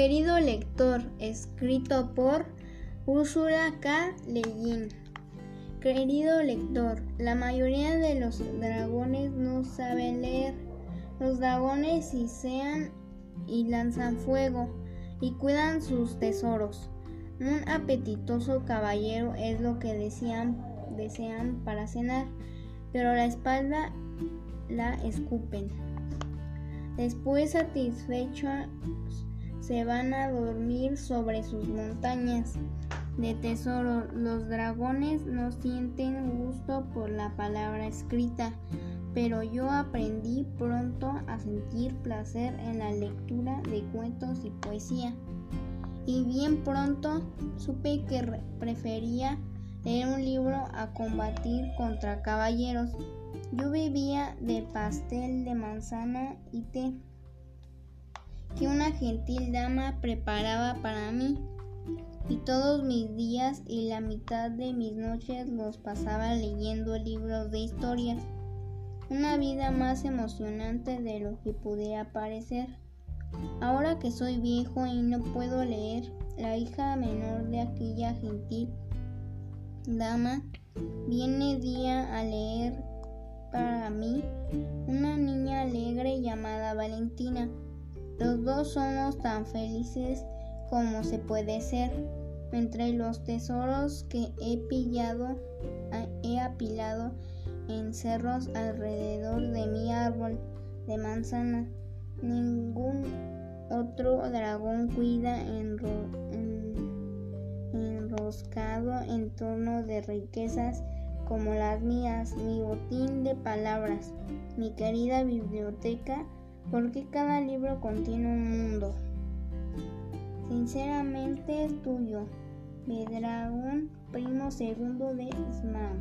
Querido lector, escrito por Úrsula K. Le Querido lector, la mayoría de los dragones no saben leer. Los dragones sí sean y lanzan fuego y cuidan sus tesoros. Un apetitoso caballero es lo que desean, desean para cenar, pero la espalda la escupen. Después satisfechos se van a dormir sobre sus montañas de tesoro. Los dragones no sienten gusto por la palabra escrita, pero yo aprendí pronto a sentir placer en la lectura de cuentos y poesía. Y bien pronto supe que prefería leer un libro a combatir contra caballeros. Yo vivía de pastel de manzana y té que una gentil dama preparaba para mí, y todos mis días y la mitad de mis noches los pasaba leyendo libros de historias, una vida más emocionante de lo que pudiera parecer. Ahora que soy viejo y no puedo leer, la hija menor de aquella gentil dama viene día a leer para mí una niña alegre llamada Valentina. Los dos somos tan felices como se puede ser. Entre los tesoros que he pillado, he apilado en cerros alrededor de mi árbol de manzana. Ningún otro dragón cuida enroscado en torno de riquezas como las mías, mi botín de palabras, mi querida biblioteca porque cada libro contiene un mundo. Sinceramente es tuyo, Bedragón, primo segundo de Ismael.